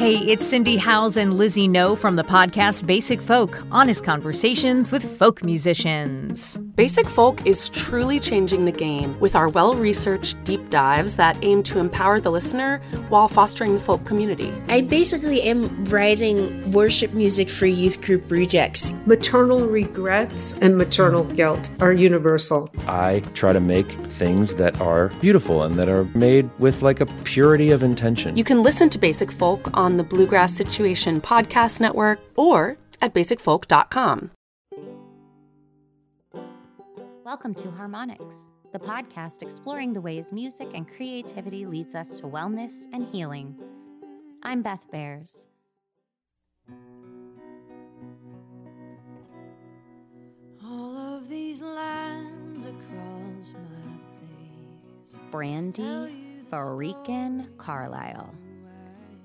Hey, it's Cindy Howes and Lizzie No from the podcast Basic Folk, honest conversations with folk musicians. Basic Folk is truly changing the game with our well researched deep dives that aim to empower the listener while fostering the folk community. I basically am writing worship music for youth group rejects. Maternal regrets and maternal guilt are universal. I try to make things that are beautiful and that are made with like a purity of intention. You can listen to Basic Folk on the Bluegrass Situation Podcast Network or at basicfolk.com. Welcome to Harmonics, the podcast exploring the ways music and creativity leads us to wellness and healing. I'm Beth Behrs. All of these lines across my face. Brandi freaking Carlile.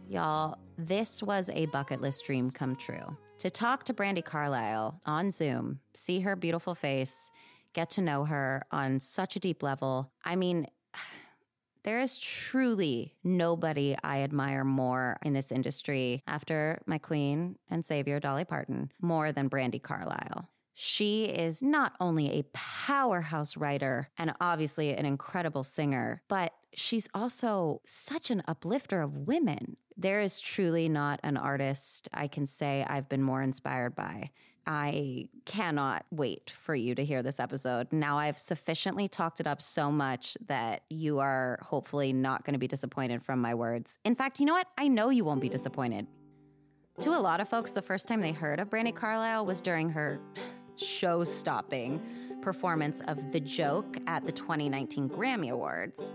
Y'all, this was a bucket list dream come true. To talk to Brandi Carlile on Zoom, see her beautiful face, get to know her on such a deep level. I mean, there is truly nobody I admire more in this industry after my queen and savior, Dolly Parton, more than Brandi Carlile. She is not only a powerhouse writer and obviously an incredible singer, but she's also such an uplifter of women. There is truly not an artist I can say I've been more inspired by. I cannot wait for you to hear this episode. Now I've sufficiently talked it up so much that you are hopefully not going to be disappointed from my words. In fact, you know what? I know you won't be disappointed. To a lot of folks, the first time they heard of Brandi Carlile was during her show stopping performance of The Joke at the 2019 Grammy Awards.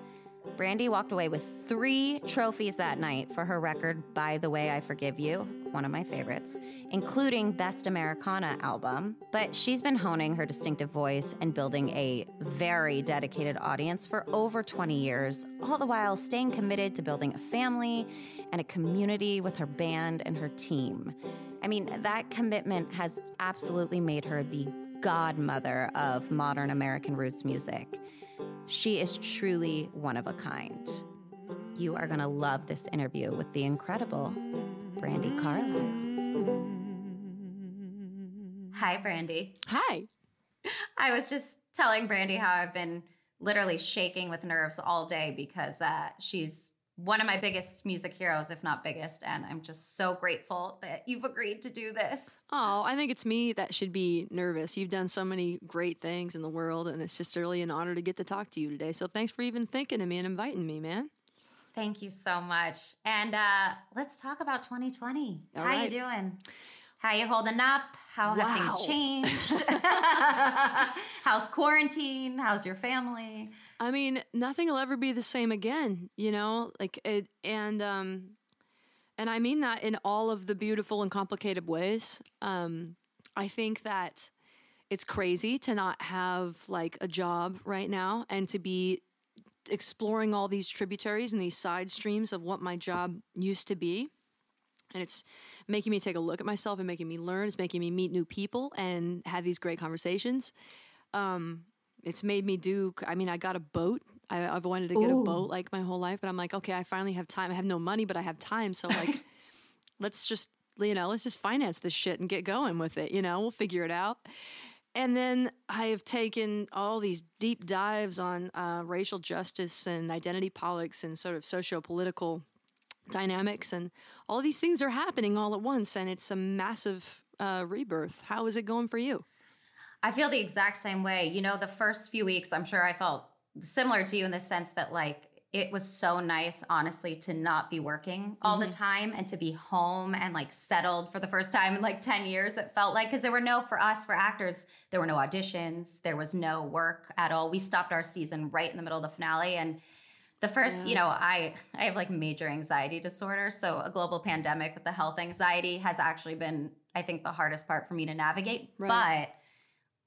Brandi walked away with three trophies that night for her record, By the Way I Forgive You, one of my favorites, including Best Americana album. But she's been honing her distinctive voice and building a very dedicated audience for over 20 years, all the while staying committed to building a family and a community with her band and her team. I mean, that commitment has absolutely made her the godmother of modern American roots music. She is truly one of a kind. You are going to love this interview with the incredible Brandi Carlile. Hi, Brandi. Hi. I was just telling Brandi how I've been literally shaking with nerves all day because uh, she's one of my biggest music heroes, if not biggest. And I'm just so grateful that you've agreed to do this. Oh, I think it's me that should be nervous. You've done so many great things in the world, and it's just really an honor to get to talk to you today. So thanks for even thinking of me and inviting me, man. Thank you so much. And uh, let's talk about 2020. All How right. you doing? How you holding up? How have things changed? How's quarantine? How's your family? I mean, nothing will ever be the same again, you know? Like it and um and I mean that in all of the beautiful and complicated ways. Um I think that it's crazy to not have like a job right now and to be exploring all these tributaries and these side streams of what my job used to be. And it's making me take a look at myself and making me learn. It's making me meet new people and have these great conversations. Um, it's made me do. I mean, I got a boat. I, I've wanted to get a boat like my whole life, but I'm like, okay, I finally have time. I have no money, but I have time. So like, let's just you know, let's just finance this shit and get going with it. You know, we'll figure it out. And then I have taken all these deep dives on uh, racial justice and identity politics and sort of socio political dynamics. And all these things are happening all at once. And it's a massive uh, rebirth. How is it going for you? I feel the exact same way. You know, the first few weeks, I'm sure I felt similar to you in the sense that, like, it was so nice, honestly, to not be working all the Mhm. time and to be home and like settled for the first time in like 10 years. It felt like, because there were no, for us, for actors, there were no auditions, there was no work at all. We stopped our season right in the middle of the finale. And the first, Yeah. you know, I I have like major anxiety disorder, so a global pandemic with the health anxiety has actually been, I think, the hardest part for me to navigate. Right. But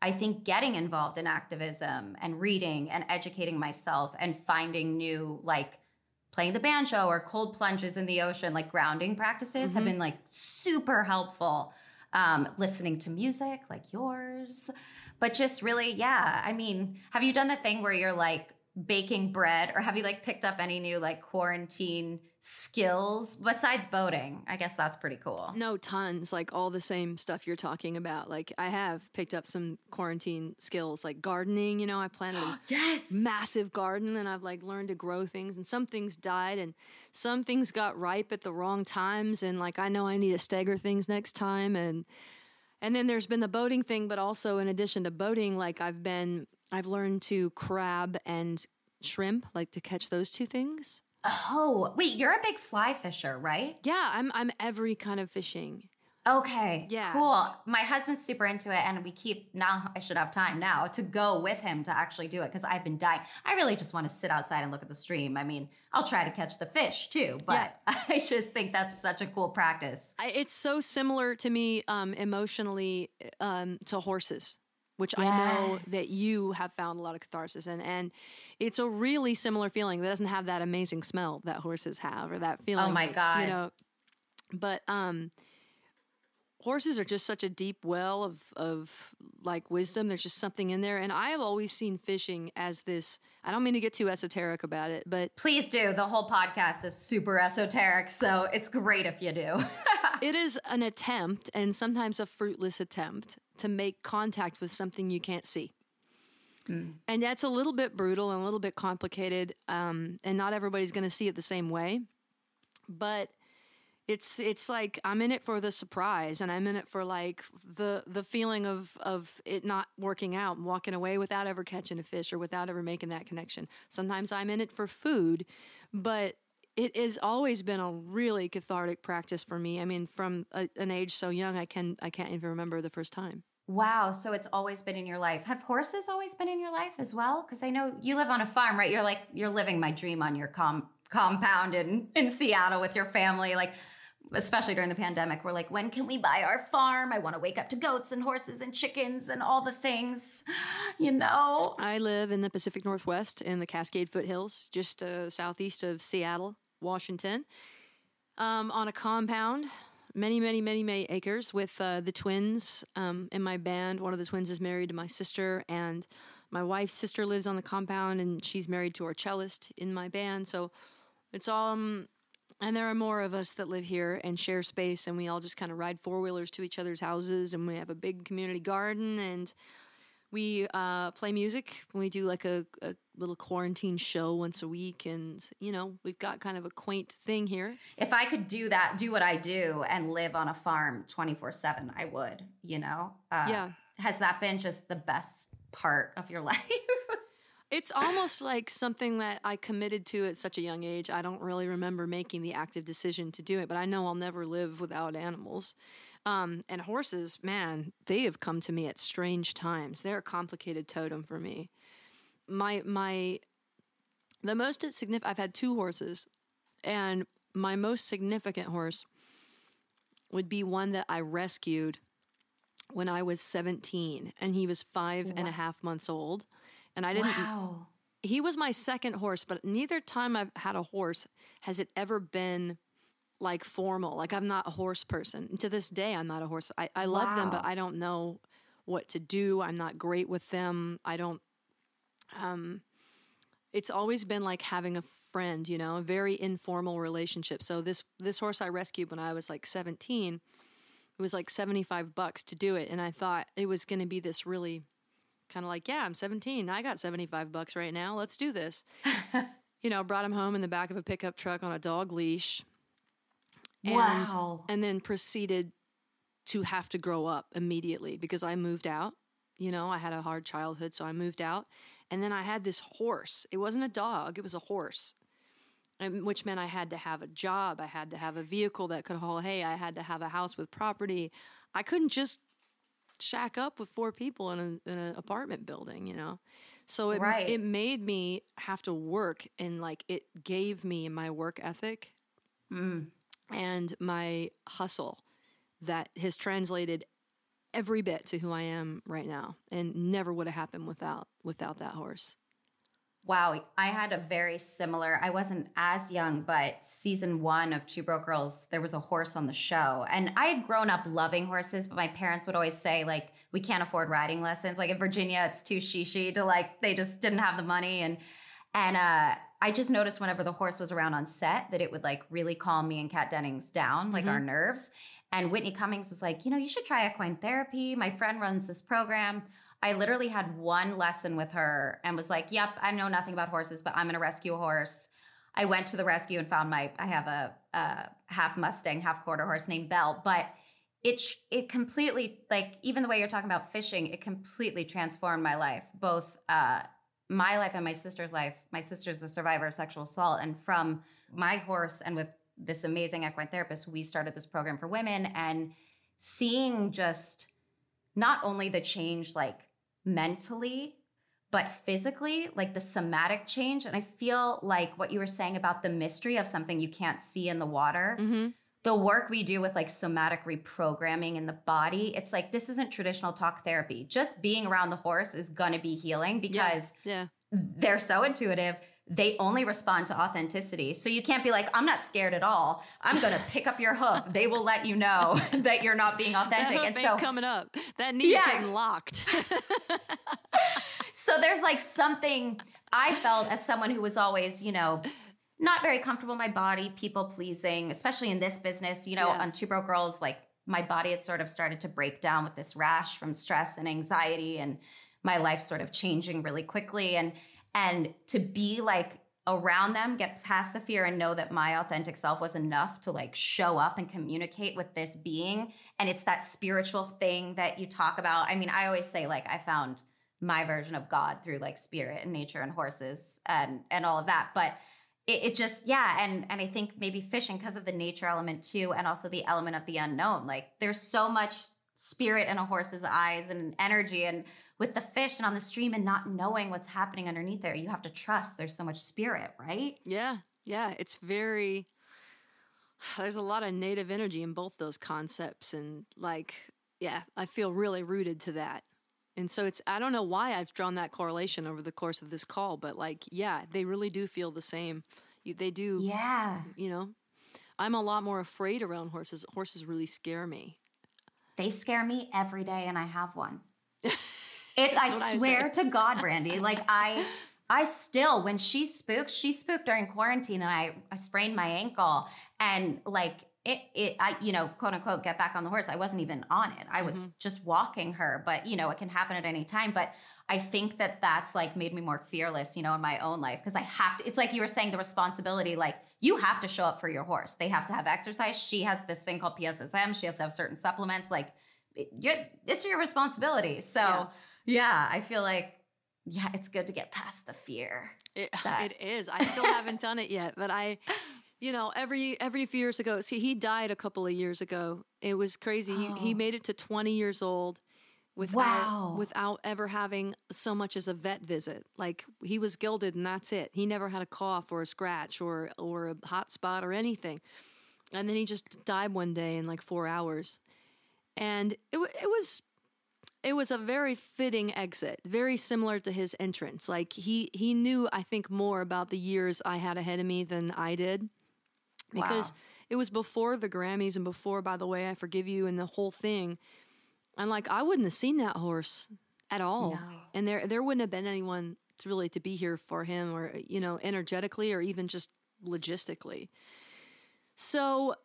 I think getting involved in activism and reading and educating myself and finding new like playing the banjo or cold plunges in the ocean, like grounding practices, have Mhm. been like super helpful. Um, listening to music like yours, but just really, yeah. I mean, have you done the thing where you're like baking bread, or have you like picked up any new like quarantine skills besides boating? I guess that's pretty cool. No, tons. Like all the same stuff you're talking about. Like I have picked up some quarantine skills, like gardening. You know, I planted a yes. massive garden, and I've like learned to grow things. And some things died, and some things got ripe at the wrong times. And like I know I need to stagger things next time. And and then there's been the boating thing, but also in addition to boating, like I've been, I've learned to crab and shrimp, like to catch those two things. Oh, wait, you're a big fly fisher, right? Yeah, I'm I'm every kind of fishing. Okay. Yeah. Cool. My husband's super into it, and we keep now. I should have time now to go with him to actually do it because I've been dying. I really just want to sit outside and look at the stream. I mean, I'll try to catch the fish too, but I just think that's such a cool practice. I, it's so similar to me um, emotionally um, to horses, which I know that you have found a lot of catharsis in, and it's a really similar feeling that doesn't have that amazing smell that horses have, or that feeling. Oh my God. You know, but um, horses are just such a deep well of of like wisdom. There's just something in there, and I have always seen fishing as this. I don't mean to get too esoteric about it, but Please do. The whole podcast is super esoteric, so it's great if you do. it is an attempt and sometimes a fruitless attempt to make contact with something you can't see. And that's a little bit brutal and a little bit complicated. Um, and not everybody's going to see it the same way. But it's it's like I'm in it for the surprise, and I'm in it for like the the feeling of of it not working out, and walking away without ever catching a fish or without ever making that connection. Sometimes I'm in it for food, but it has always been a really cathartic practice for me. I mean, from a, an age so young, I can I can't even remember the first time. Wow, so it's always been in your life. Have horses always been in your life as well? Because I know you live on a farm, right? You're like you're living my dream on your com- compound in in Seattle with your family, like especially during the pandemic. We're like, when can we buy our farm? I want to wake up to goats and horses and chickens and all the things, you know. I live in the Pacific Northwest in the Cascade Foothills, just uh, southeast of Seattle, Washington, um, on a compound, many, many, many, many acres with uh, the twins um, in my band. One of the twins is married to my sister, and my wife's sister lives on the compound, and she's married to our cellist in my band. So it's all. Um, and there are more of us that live here and share space, and we all just kind of ride four wheelers to each other's houses, and we have a big community garden, and we uh, play music. We do like a, a little quarantine show once a week, and you know we've got kind of a quaint thing here. If I could do that, do what I do, and live on a farm 24 7, I would, you know? Uh, Yeah. Has that been just the best part of your life? It's almost like something that I committed to at such a young age. I don't really remember making the active decision to do it, but I know I'll never live without animals. Um, and horses, man, they have come to me at strange times. They're a complicated totem for me. My my the most significant I've had two horses, and my most significant horse would be one that I rescued when I was 17, and he was five and a half months old. And I didn't Wow. he was my second horse, but neither time I've had a horse has it ever been like formal. Like I'm not a horse person. And to this day, I'm not a horse. I, I love them, but I don't know what to do. I'm not great with them. I don't. Um, it's always been like having a friend, you know, a very informal relationship. So this this horse I rescued when I was like 17, it was like 75 bucks to do it, and I thought it was going to be this really kind of like, yeah, I'm 17. I got 75 bucks right now. Let's do this. you know, brought him home in the back of a pickup truck on a dog leash. And, Wow. And then proceeded to have to grow up immediately because I moved out. You know, I had a hard childhood, so I moved out. And then I had this horse. It wasn't a dog, it was a horse. and which meant I had to have a job, I had to have a vehicle that could haul hay, I had to have a house with property. I couldn't just shack up with four people in, a, in an apartment building, you know. So it Right. it made me have to work, and like it gave me my work ethic mm. and my hustle that has translated every bit to who I am right now, and never would have happened without without that horse. Wow, I had a very similar. I wasn't as young, but season one of Two Broke Girls, there was a horse on the show, and I had grown up loving horses, but my parents would always say like, "We can't afford riding lessons." Like in Virginia, it's too shishi to like. They just didn't have the money, and and uh, I just noticed whenever the horse was around on set that it would like really calm me and Kat Dennings down, like our nerves. And Whitney Cummings was like, you know, you should try equine therapy. My friend runs this program. I literally had one lesson with her and was like, yep, I know nothing about horses, but I'm going to rescue a horse. I went to the rescue and found my, I have a, a half Mustang, half quarter horse named Belle, but it, it completely, like, even the way you're talking about fishing, it completely transformed my life, both uh, my life and my sister's life. My sister's a survivor of sexual assault. And from my horse and with this amazing equine therapist, we started this program for women and seeing just not only the change like mentally, but physically, like the somatic change. And I feel like what you were saying about the mystery of something you can't see in the water. Mm-hmm. The work we do with like somatic reprogramming in the body, it's like this isn't traditional talk therapy. Just being around the horse is gonna be healing because Yeah. they're so intuitive. They only respond to authenticity. So you can't be like, I'm not scared at all. I'm going to pick up your hoof. They will let you know that you're not being authentic. And so, coming up. That knee's Yeah. getting locked. so there's like something I felt as someone who was always, you know, not very comfortable in my body, people pleasing, especially in this business, you know, Yeah. on Two Broke Girls, like my body had sort of started to break down with this rash from stress and anxiety and my life sort of changing really quickly. And and to be like around them, get past the fear and know that my authentic self was enough to like show up and communicate with this being. And it's that spiritual thing that you talk about. I mean, I always say like I found my version of God through like spirit and nature and horses and and all of that. But it, it just yeah, and and I think maybe fishing because of the nature element too, and also the element of the unknown. Like there's so much spirit in a horse's eyes and energy and with the fish and on the stream and not knowing what's happening underneath there you have to trust there's so much spirit right yeah. Yeah. It's very, there's a lot of native energy in both those concepts. And like, yeah, I feel really rooted to that. And so it's, I don't know why I've drawn that correlation over the course of this call, but like, yeah, they really do feel the same. You, they do, yeah you know, I'm a lot more afraid around horses. Horses really scare me. they scare me every day and i have one it i swear to god brandi like i i still when she spooked she spooked during quarantine and i i sprained my ankle and like it, it i you know quote unquote get back on the horse i wasn't even on it. I was just walking her but you know it can happen at any time but i think that that's like made me more fearless you know in my own life because i have to it's like you were saying the responsibility like you have to show up for your horse. They have to have exercise. She has this thing called pssm she has to have certain supplements like it, it's your responsibility. So Yeah. Yeah i feel like yeah it's good to get past the fear It, it is. I still haven't done it yet, but I, you know, every every few years ago. See, he died a couple of years ago. It was crazy. He he Oh. made it to twenty years old without Wow. without ever having so much as a vet visit. Like he was gelded, and that's it. He never had a cough or a scratch or or a hot spot or anything. And then he just died one day in like four hours, and it it was it was a very fitting exit, very similar to his entrance. Like he he knew, I think, more about the years I had ahead of me than I did, because Wow. it was before the Grammys and before, by the way, I forgive you and the whole thing. And like I wouldn't have seen that horse at all, No. and there there wouldn't have been anyone to really to be here for him, or you know, energetically, or even just logistically. So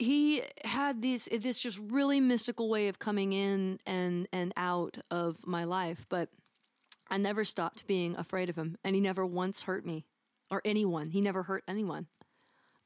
he had these eh, this just really mystical way of coming in and and out of my life but i never stopped being afraid of him and he never once hurt me or anyone. He never hurt anyone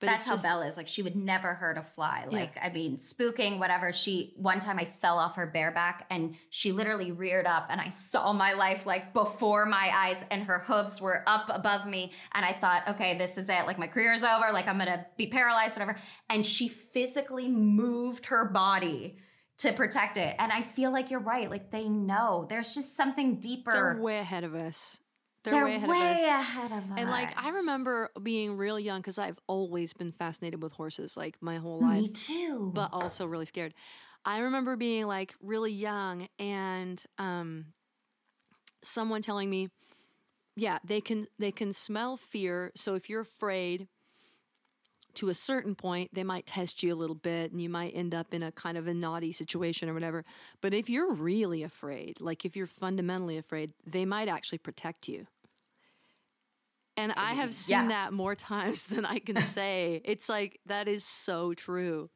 But That's how just- Belle is. Like she would never hurt a fly. Yeah. Like I mean, spooking, whatever. She one time I fell off her bareback and she literally reared up and I saw my life like before my eyes and her hooves were up above me and I thought, okay, this is it. Like my career is over. Like I'm gonna be paralyzed, whatever. And she physically moved her body to protect it. And I feel like you're right. Like they know. There's just something deeper. They're way ahead of us. They're, They're way ahead way of us. ahead of And like I remember being real young because I've always been fascinated with horses, like my whole life. Me too. But also really scared. I remember being like really young and um, someone telling me, yeah, they can they can smell fear. So if you're afraid to a certain point, they might test you a little bit and you might end up in a kind of a naughty situation or whatever. But if you're really afraid, like if you're fundamentally afraid, they might actually protect you. And I have seen Yeah. that more times than I can say. it's like that is so true.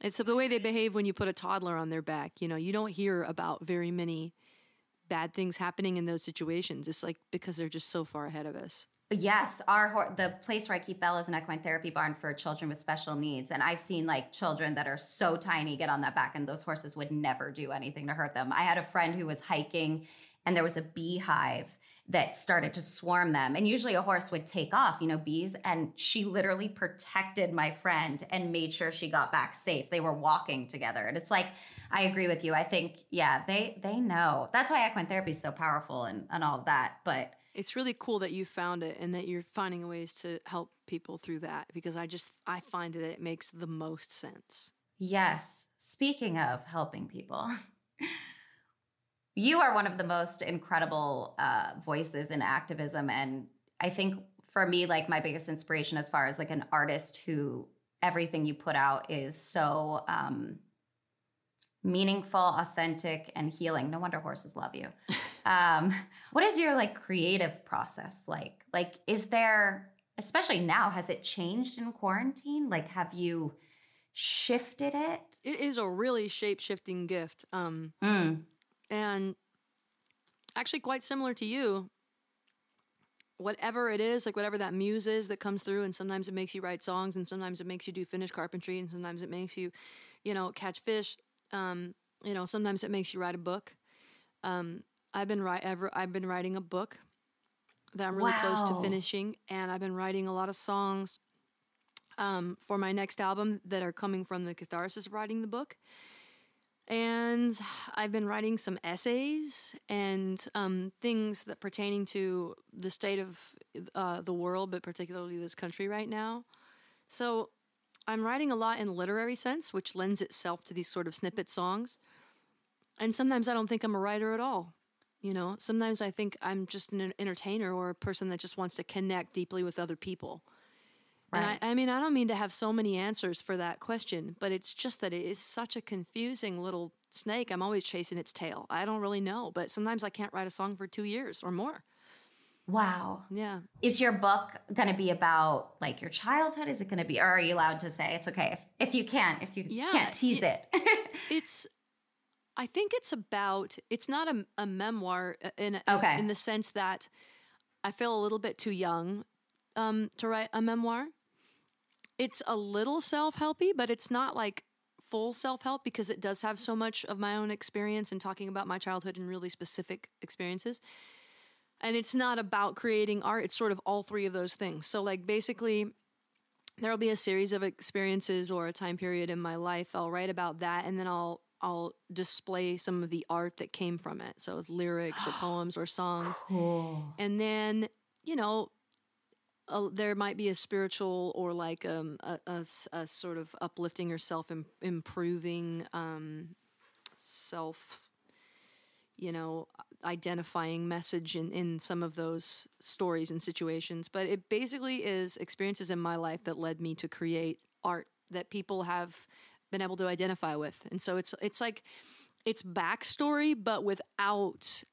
It's the way they behave when you put a toddler on their back. You know, you don't hear about very many bad things happening in those situations. It's like because they're just so far ahead of us. Yes, our hor- the place where I keep Bella is an equine therapy barn for children with special needs, and I've seen like children that are so tiny get on that back, and those horses would never do anything to hurt them. I had a friend who was hiking, and there was a beehive that started to swarm them, and usually a horse would take off, you know, bees, and she literally protected my friend and made sure she got back safe. They were walking together, and it's like I agree with you. I think yeah, they they know that's why equine therapy is so powerful and and all of that, but. It's really cool that you found it and that you're finding ways to help people through that because I just I find that it makes the most sense. Yes. Speaking of helping people, you are one of the most incredible uh, voices in activism. And I think for me, like my biggest inspiration as far as like an artist who everything you put out is so um, meaningful, authentic, and healing. No wonder horses love you. um, what is your like creative process like? Like, is there, especially now, has it changed in quarantine? Like, have you shifted it? It is a really shape shifting gift. Um, Mm. And actually quite similar to you whatever it is like whatever that muse is that comes through and sometimes it makes you write songs and sometimes it makes you do finished carpentry and sometimes it makes you you know catch fish um, you know sometimes it makes you write a book. Um, i've been write ever i've been writing a book that i'm really close to finishing and i've been writing a lot of songs um, for my next album that are coming from the catharsis of writing the book and I've been writing some essays and um, things that pertaining to the state of uh, the world, but particularly this country right now. So I'm writing a lot in literary sense, which lends itself to these sort of snippet songs. And sometimes I don't think I'm a writer at all. You know, sometimes I think I'm just an entertainer or a person that just wants to connect deeply with other people. And I, I mean, I don't mean to have so many answers for that question, but it's just that it is such a confusing little snake. I'm always chasing its tail. I don't really know, but sometimes I can't write a song for two years or more. Wow. Yeah. Is your book going to be about like your childhood? Is it going to be, or are you allowed to say it's okay if, if you can't, if you Yeah, can't tease y- it? It's, I think it's about, it's not a, a memoir in, Okay. in the sense that I feel a little bit too young um, to write a memoir. It's a little self helpy, but it's not like full self help because it does have so mm-hmm. much of my own experience and talking about my childhood and really specific experiences. And it's not about creating art, it's sort of all three of those things. So, like, basically, there'll be a series of experiences or a time period in my life. I'll write about that and then I'll I'll display some of the art that came from it. So it's lyrics or poems or songs. Cool. And then, you know, uh, there might be a spiritual or like um, a, a a sort of uplifting or self improving um, self, you know, identifying message in, in some of those stories and situations. But it basically is experiences in my life that led me to create art that people have been able to identify with. And so it's it's like it's backstory, but without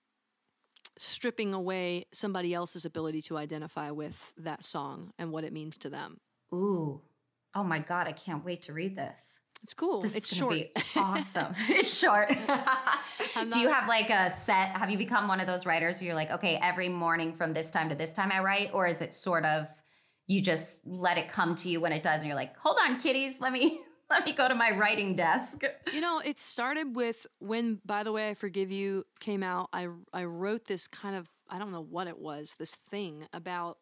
stripping away somebody else's ability to identify with that song and what it means to them. Ooh. Oh my God. I can't wait to read this. It's cool. This it's short. awesome. it's short. Do you have like a set? Have you become one of those writers where you're like, okay, every morning from this time to this time I write, or is it sort of you just let it come to you when it does and you're like, "Hold on, kitties, let me let me go to my writing desk." You know, it started with when By the way, I Forgive You came out. I I wrote this kind of I don't know what it was, this thing about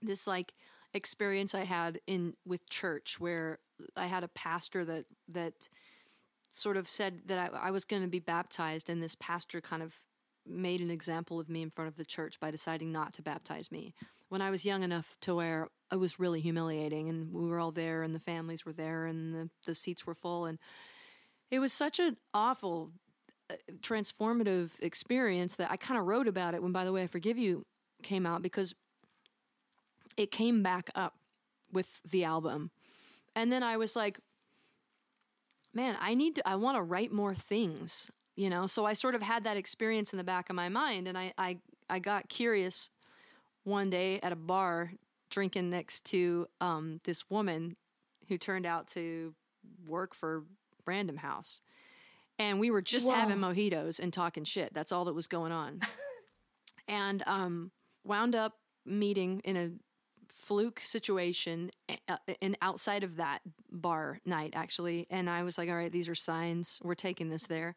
this like experience I had in with church where I had a pastor that that sort of said that I, I was going to be baptized, and this pastor kind of made an example of me in front of the church by deciding not to baptize me when I was young enough to where it was really humiliating, and we were all there, and the families were there, and the, the seats were full, and it was such an awful, uh, transformative experience that I kind of wrote about it when, by the way, I forgive you came out because it came back up with the album. And then I was like, man, I need to, I want to write more things, you know? So I sort of had that experience in the back of my mind. And I, I, I got curious one day at a bar drinking next to um, this woman who turned out to work for Random House. And we were just Whoa. having mojitos and talking shit. That's all that was going on. and um, wound up meeting in a fluke situation and outside of that bar night actually and i was like all right these are signs we're taking this there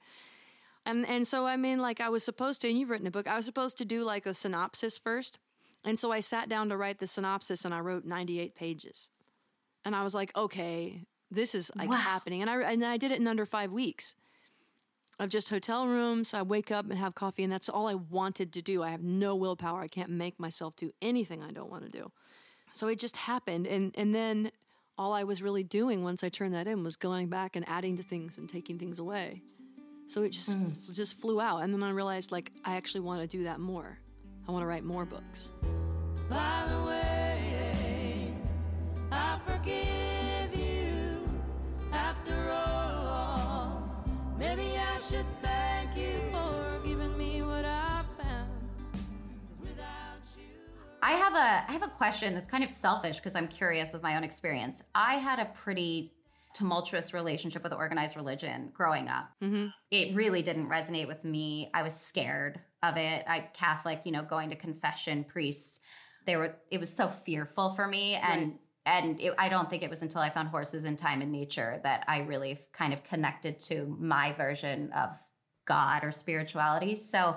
and and so i mean like i was supposed to and you've written a book i was supposed to do like a synopsis first and so i sat down to write the synopsis and i wrote 98 pages and i was like okay this is like Wow. happening and i and i did it in under 5 weeks of just hotel rooms. I wake up and have coffee, and that's all I wanted to do. I have no willpower. I can't make myself do anything I don't want to do. So it just happened, and and then all I was really doing once I turned that in was going back and adding to things and taking things away. So it just mm. just flew out, and then I realized like I actually want to do that more. I want to write more books. By the way, I forgive you after all. Maybe I should thank you for giving me what I found. 'Cause without you, uh, I have a I have a question that's kind of selfish because I'm curious of my own experience. I had a pretty tumultuous relationship with organized religion growing up. Mm-hmm. It really didn't resonate with me. I was scared of it. I Catholic, you know, going to confession, priests. They were. It was so fearful for me, and and it, I don't think it was until I found horses in time and nature that I really kind of connected to my version of God or spirituality. So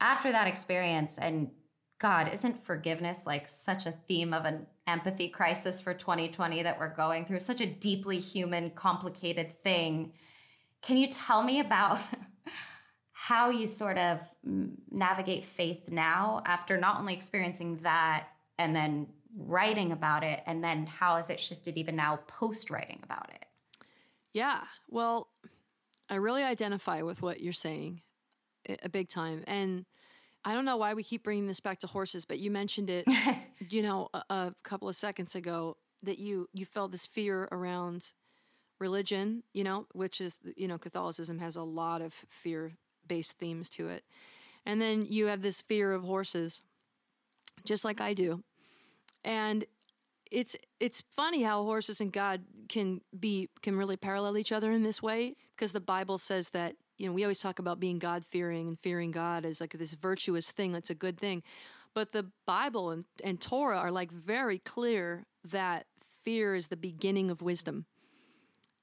after that experience and God, isn't forgiveness like such a theme of an empathy crisis for 2020 that we're going through? Such a deeply human, complicated thing. Can you tell me about how you sort of navigate faith now after not only experiencing that and then writing about it, and then how has it shifted even now post writing about it? Yeah. Well, I really identify with what you're saying a a big time. And I don't know why we keep bringing this back to horses, but you mentioned it, you know, a, a couple of seconds ago that you you felt this fear around religion, you know, which is you know Catholicism has a lot of fear-based themes to it. And then you have this fear of horses just like I do. And it's it's funny how horses and God can be can really parallel each other in this way because the Bible says that you know we always talk about being God fearing and fearing God as like this virtuous thing that's a good thing, but the Bible and, and Torah are like very clear that fear is the beginning of wisdom,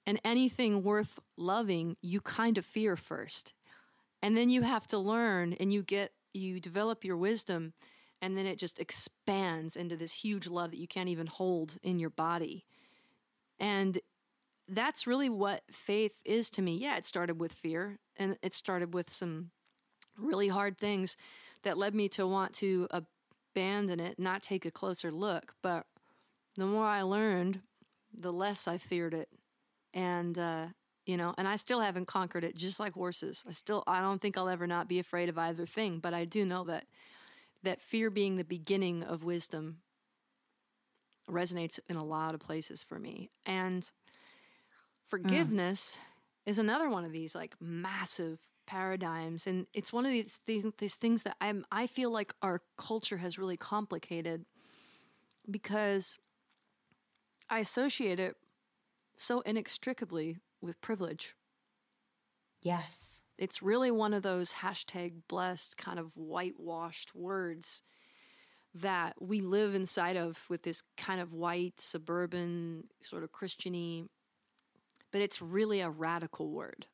and anything worth loving you kind of fear first, and then you have to learn and you get you develop your wisdom and then it just expands into this huge love that you can't even hold in your body. And that's really what faith is to me. Yeah, it started with fear and it started with some really hard things that led me to want to abandon it, not take a closer look. But the more I learned, the less I feared it. And, uh, you know, and I still haven't conquered it, just like horses. I still, I don't think I'll ever not be afraid of either thing, but I do know that that fear being the beginning of wisdom resonates in a lot of places for me. And forgiveness is another one of these like massive paradigms and it's one of these these, these things that I'm I feel like our culture has really complicated because I associate it so inextricably with privilege. Yes. It's really one of those hashtag blessed kind of whitewashed words that we live inside of with this kind of white suburban sort of Christiany, but it's really a radical word.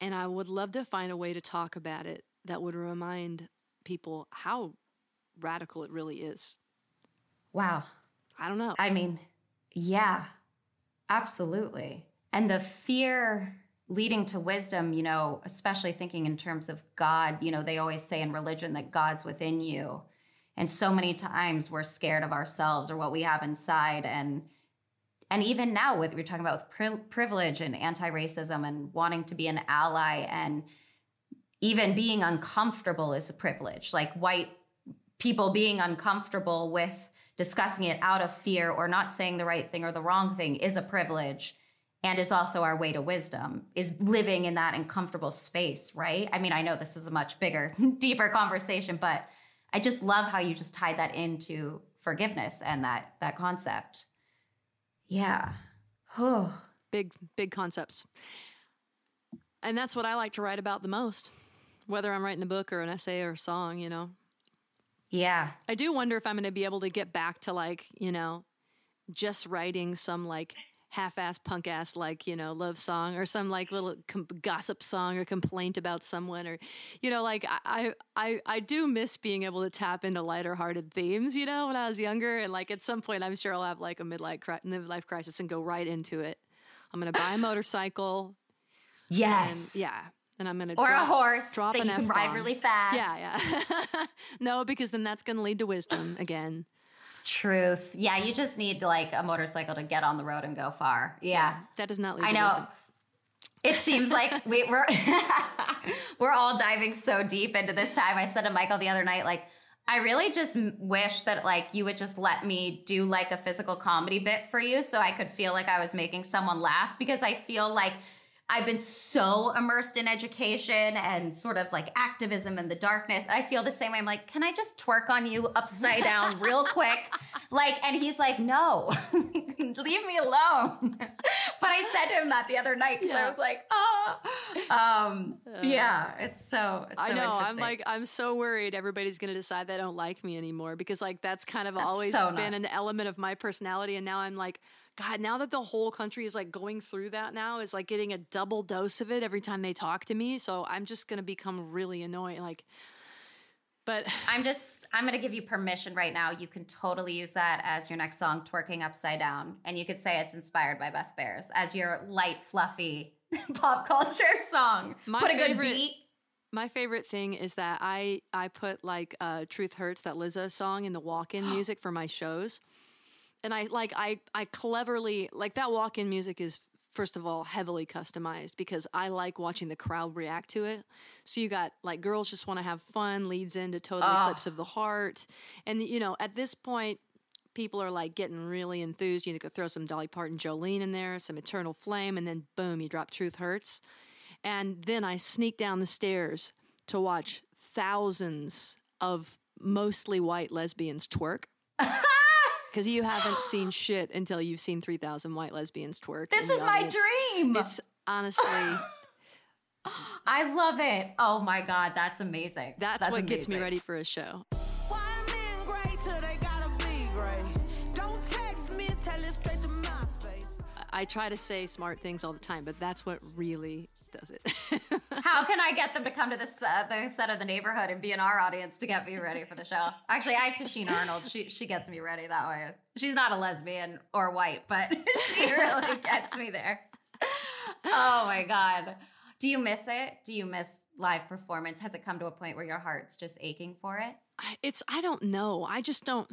And I would love to find a way to talk about it that would remind people how radical it really is. Wow. I don't know. I mean, yeah, absolutely. And the fear leading to wisdom, you know, especially thinking in terms of God, you know, they always say in religion that God's within you. And so many times we're scared of ourselves or what we have inside and and even now with we're talking about with pri- privilege and anti-racism and wanting to be an ally and even being uncomfortable is a privilege. Like white people being uncomfortable with discussing it out of fear or not saying the right thing or the wrong thing is a privilege and is also our way to wisdom is living in that uncomfortable space right i mean i know this is a much bigger deeper conversation but i just love how you just tied that into forgiveness and that that concept yeah. Oh big big concepts. And that's what i like to write about the most whether i'm writing a book or an essay or a song you know? Yeah. I do wonder if i'm going to be able to get back to like you know just writing some like half-ass punk-ass like you know love song or some like little com- gossip song or complaint about someone or you know like I, I i do miss being able to tap into lighter-hearted themes you know when i was younger and like at some point i'm sure i'll have like a midlife cri- midlife crisis and go right into it i'm gonna buy a motorcycle yes and, yeah and I'm gonna or drop, a horse drop that an you can F-bomb. ride really fast Yeah, yeah. no, because then that's gonna lead to wisdom again. Truth yeah you just need like a motorcycle to get on the road and go far yeah, That does not leave. I know. It seems like we, we're we're all diving so deep into this time. I said to Michael the other night, like, I really just wish that like you would just let me do like a physical comedy bit for you, so I could feel like I was making someone laugh because I feel like I've been so immersed in education and sort of like activism in the darkness. I feel the same way. I'm like, can I just twerk on you upside down real quick? Like, and he's like, no, leave me alone. but I said to him that the other night because I was like, oh, um, yeah, it's so, it's so I know. I'm like, I'm so worried everybody's going to decide they don't like me anymore because, like, that's kind of That's always so been not- an element of my personality. And now I'm like, God, now that the whole country is like going through that now, is like getting a double dose of it every time they talk to me. So I'm just going to become really annoying. Like, but I'm just, I'm going to give you permission right now. You can totally use that as your next song, Twerking Upside Down. And you could say it's inspired by Beth Behrs as your light, fluffy pop culture song. My Put a good favorite- beat. My favorite thing is that I I put like uh, "Truth Hurts" that Lizzo song in the walk-in music for my shows, and I like I I cleverly like that walk-in music is first of all heavily customized because I like watching the crowd react to it. So you got like girls just want to have fun leads into total eclipse ah. of the heart, and you know at this point people are like getting really enthused. You could throw some Dolly Parton, Jolene in there, some Eternal Flame, and then boom, you drop Truth Hurts. And then I sneak down the stairs to watch thousands of mostly white lesbians twerk. Because you haven't seen shit until you've seen 3,000 white lesbians twerk. This is my dream. It's honestly, I love it. Oh my God, that's amazing. that's, what gets me ready for a show. Why men gray till they gotta be gray? Don't text me, tell it straight to my face. I try to say smart things all the time, but that's what really does it. How can I get them to come to this uh, the set of the neighborhood and be in our audience to get me ready for the show? Actually, I have Tichina Arnold. She she gets me ready that way. She's not a lesbian or white, but she really gets me there. Oh my god. Do you miss it? Do you miss live performance? Has it come to a point where your heart's just aching for it? I- it's I don't know. I just don't.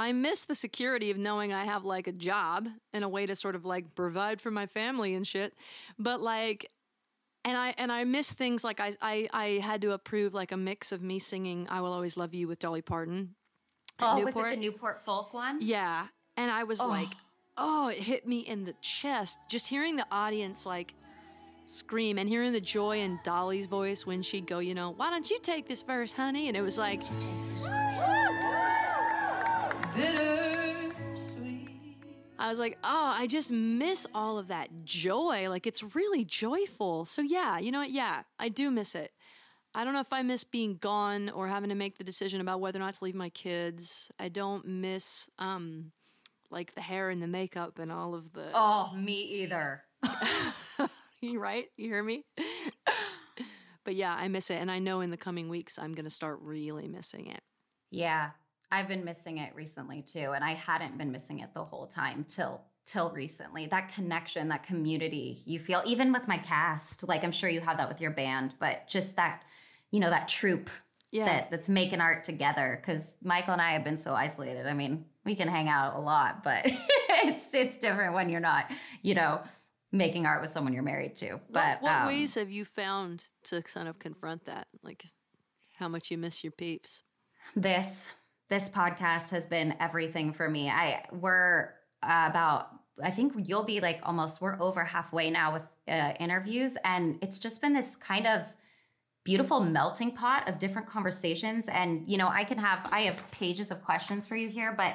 I miss the security of knowing I have like a job and a way to sort of like provide for my family and shit. But like, and I and I miss things like I I, I had to approve like a mix of me singing "I Will Always Love You" with Dolly Parton. Oh, was it Newport. the Newport folk one? Yeah, and I was like, oh, it hit me in the chest just hearing the audience like scream and hearing the joy in Dolly's voice when she'd go, you know, why don't you take this verse, honey? And it was like. I was like, oh, I just miss all of that joy. Like, it's really joyful. So, yeah, you know what? Yeah, I do miss it. I don't know if I miss being gone or having to make the decision about whether or not to leave my kids. I don't miss um like the hair and the makeup and all of the Oh, me either. you right? You hear me? but yeah, I miss it and I know in the coming weeks I'm going to start really missing it. Yeah, I've been missing it recently too, and I hadn't been missing it the whole time till till recently. That connection, that community you feel, even with my cast. Like I'm sure you have that with your band, but just that, you know, that troop Yeah. that that's making art together. Because Michael and I have been so isolated. I mean, we can hang out a lot, but it's it's different when you're not, you know, making art with someone you're married to. But what, what um, ways have you found to kind of confront that? Like how much you miss your peeps? this this podcast has been everything for me. I we're uh, about i think you'll be like almost we're over halfway now with uh, interviews and it's just been this kind of beautiful melting pot of different conversations. And you know i can have i have pages of questions for you here but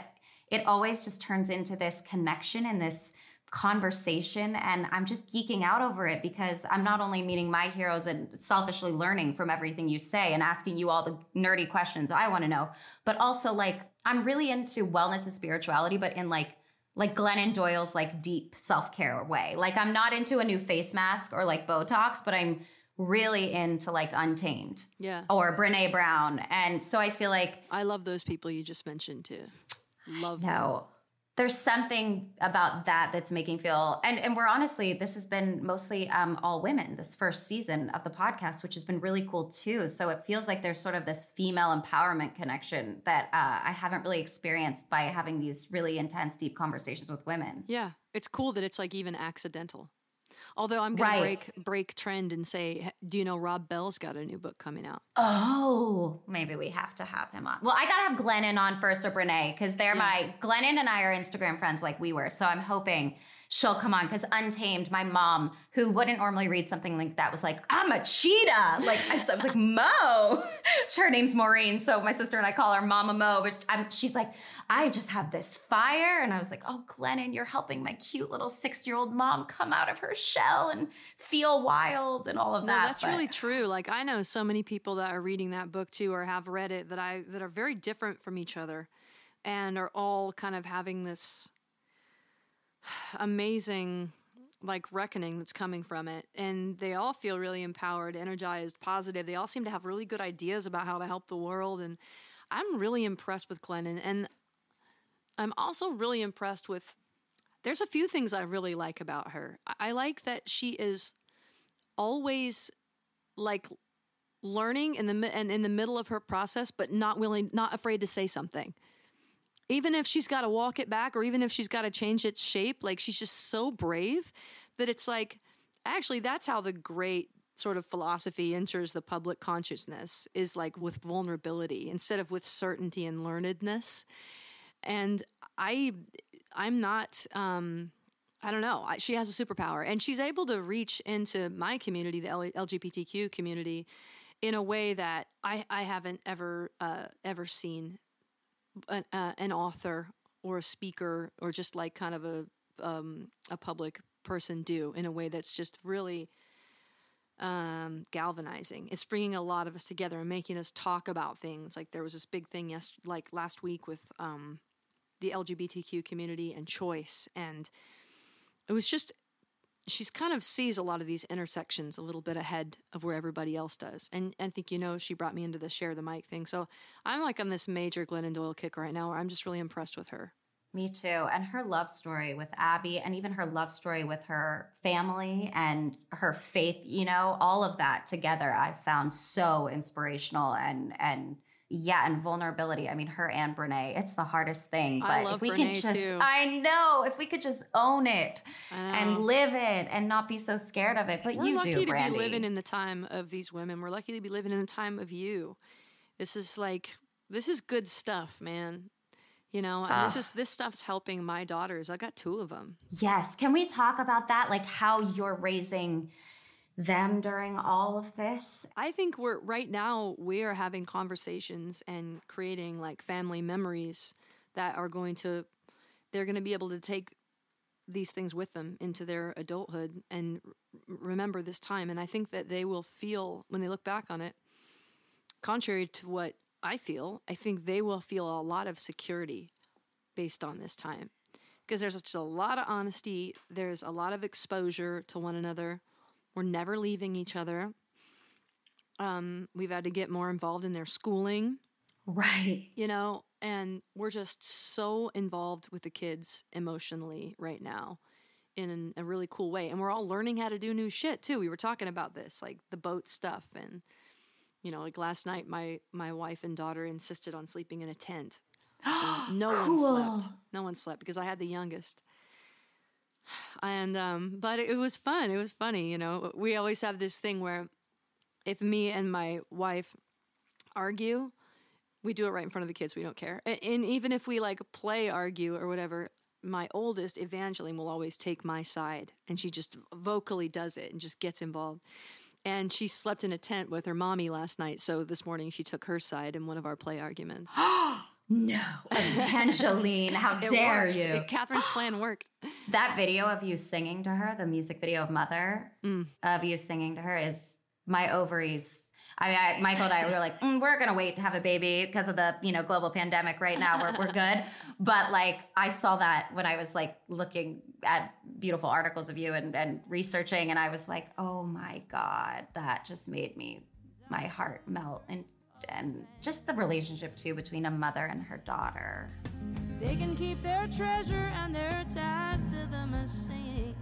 it always just turns into this connection and this conversation and i'm just geeking out over it because i'm not only meeting my heroes and selfishly learning from everything you say and asking you all the nerdy questions i want to know but also like i'm really into wellness and spirituality but in like like glennon doyle's like deep self-care way like i'm not into a new face mask or like botox but i'm really into like untamed Yeah. or brene brown and so i feel like I love those people you just mentioned too. Love them. no. There's something about that that's making feel and and we're honestly this has been mostly um all women this first season of the podcast which has been really cool too. So it feels like there's sort of this female empowerment connection that uh, I haven't really experienced by having these really intense deep conversations with women. Yeah, it's cool that it's like even accidental. Although I'm gonna break break trend and say, do you know Rob Bell's got a new book coming out? Oh, maybe we have to have him on. Well, I gotta have Glennon on first or Brene because they're my Glennon and I are Instagram friends like we were. So I'm hoping she'll come on because Untamed, my mom, who wouldn't normally read something like that, was like, I'm a cheetah. Like I was like, Mo. her name's Maureen, so my sister and I call her Mama Mo. But I'm, she's like, I just have this fire, and I was like, Oh, Glennon, you're helping my cute little six year old mom come out of her shell and feel wild and all of No, that. that's But- really true. Like I know so many people that are reading that book too, or have read it that I that are very different from each other, and are all kind of having this amazing like reckoning that's coming from it. And they all feel really empowered energized positive. They all seem to have really good ideas about how to help the world. And i'm really impressed with glennon and i'm also really impressed with there's a few things i really like about her. I, like that she is always like learning in the and in the middle of her process but not willing not afraid to say something even if she's got to walk it back or even if she's got to change its shape like she's just so brave that it's like actually that's how the great sort of philosophy enters the public consciousness is like with vulnerability instead of with certainty and learnedness and i i'm not um I don't know. She has a superpower, and she's able to reach into my community, the LGBTQ community, in a way that I, I haven't ever uh, ever seen an, uh, an author or a speaker or just like kind of a um, a public person do in a way that's just really um, galvanizing. It's bringing a lot of us together and making us talk about things. Like there was this big thing yes, like last week with um, the LGBTQ community and choice, and it was just she's kind of sees a lot of these intersections a little bit ahead of where everybody else does. And I think you know she brought me into the share the mic thing. So I'm like on this major Glennon Doyle kick right now where I'm just really impressed with her. Me too. And her love story with Abby, and even her love story with her family and her faith, you know, all of that together, I found so inspirational and, and, yeah, and vulnerability. I mean, her and Brene, it's the hardest thing. But I love if we Brene could just, too. I know, if we could just own it and live it and not be so scared of it. But you can't. We're you lucky do, to Brandi. be living in the time of these women. We're lucky to be living in the time of you. This is like this is good stuff, man. You know, and this is this stuff's helping my daughters. I got two of them. Yes. Can we talk about that? Like how you're raising them during all of this? I think we're right now we are having conversations and creating like family memories that are going to they're going to be able to take these things with them into their adulthood and remember this time and I think that they will feel when they look back on it contrary to what I feel, I think they will feel a lot of security based on this time because there's just a lot of honesty. There's a lot of exposure to one another. We're never leaving each other. Um, we've had to get more involved in their schooling, Right. you know, and we're just so involved with the kids emotionally right now in a really cool way. And we're all learning how to do new shit too. We were talking about this, like the boat stuff and you know, like last night my my wife and daughter insisted on sleeping in a tent. No one slept. No one slept because I had the youngest. And um but it was fun. It was funny, you know. We always have this thing where if me and my wife argue, we do it right in front of the kids. We don't care. And even if we like play argue or whatever, my oldest Evangeline will always take my side, and she just vocally does it and just gets involved. And she slept in a tent with her mommy last night, so this morning she took her side in one of our play arguments. No. Evangeline, how It dare worked. you? It- Catherine's plan worked. That video of you singing to her, the music video of Mother, Mm. of you singing to her, is my ovaries. I mean, I, Michael and I we were like, mm, we're gonna wait to have a baby because of the you know global pandemic. Right now, we're we're good. But like, I saw that when I was like looking at beautiful articles of you and and researching, and I was like, oh my god, that just made me my heart melt and and just the relationship too between a mother and her daughter. They can keep their treasure and their ties to the machine.